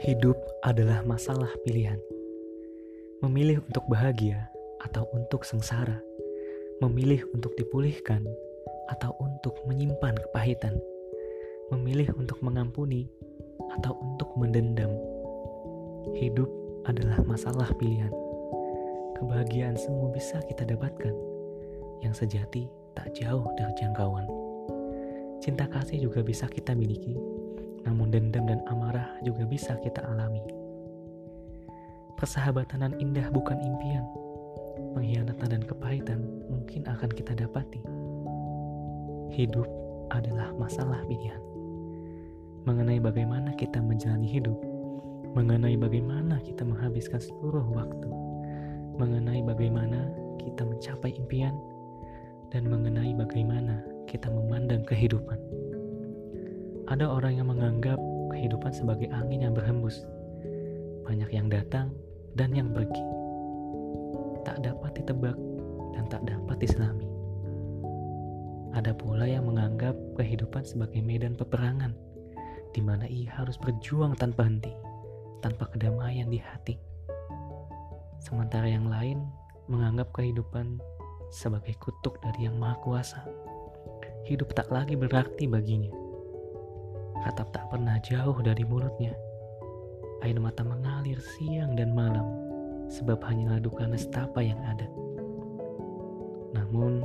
Hidup adalah masalah pilihan. Memilih untuk bahagia atau untuk sengsara. Memilih untuk dipulihkan atau untuk menyimpan kepahitan. Memilih untuk mengampuni atau untuk mendendam. Hidup adalah masalah pilihan. Kebahagiaan semua bisa kita dapatkan. Yang sejati tak jauh dari jangkauan. Cinta kasih juga bisa kita miliki namun dendam dan amarah juga bisa kita alami. Persahabatan dan indah bukan impian. Pengkhianatan dan kepahitan mungkin akan kita dapati. Hidup adalah masalah pilihan. Mengenai bagaimana kita menjalani hidup, mengenai bagaimana kita menghabiskan seluruh waktu, mengenai bagaimana kita mencapai impian, dan mengenai bagaimana kita memandang kehidupan. Ada orang yang menganggap kehidupan sebagai angin yang berhembus. Banyak yang datang dan yang pergi. Tak dapat ditebak dan tak dapat diselami. Ada pula yang menganggap kehidupan sebagai medan peperangan, di mana ia harus berjuang tanpa henti, tanpa kedamaian di hati. Sementara yang lain menganggap kehidupan sebagai kutuk dari Yang Maha Kuasa. Hidup tak lagi berarti baginya Ratap tak pernah jauh dari mulutnya. Air mata mengalir siang dan malam, sebab hanyalah duka nestapa yang ada. Namun,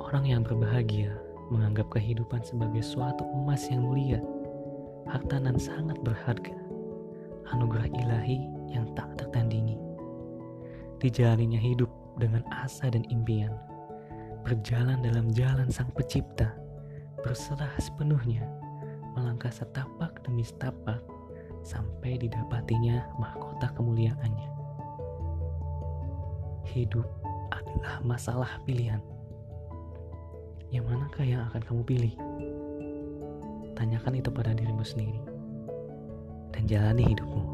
orang yang berbahagia menganggap kehidupan sebagai suatu emas yang mulia, harta nan sangat berharga, anugerah ilahi yang tak tertandingi. Dijalaninya hidup dengan asa dan impian, berjalan dalam jalan sang pencipta, berserah sepenuhnya, melangkah setapak demi setapak sampai didapatinya mahkota kemuliaannya. Hidup adalah masalah pilihan. Yang manakah yang akan kamu pilih? Tanyakan itu pada dirimu sendiri dan jalani hidupmu.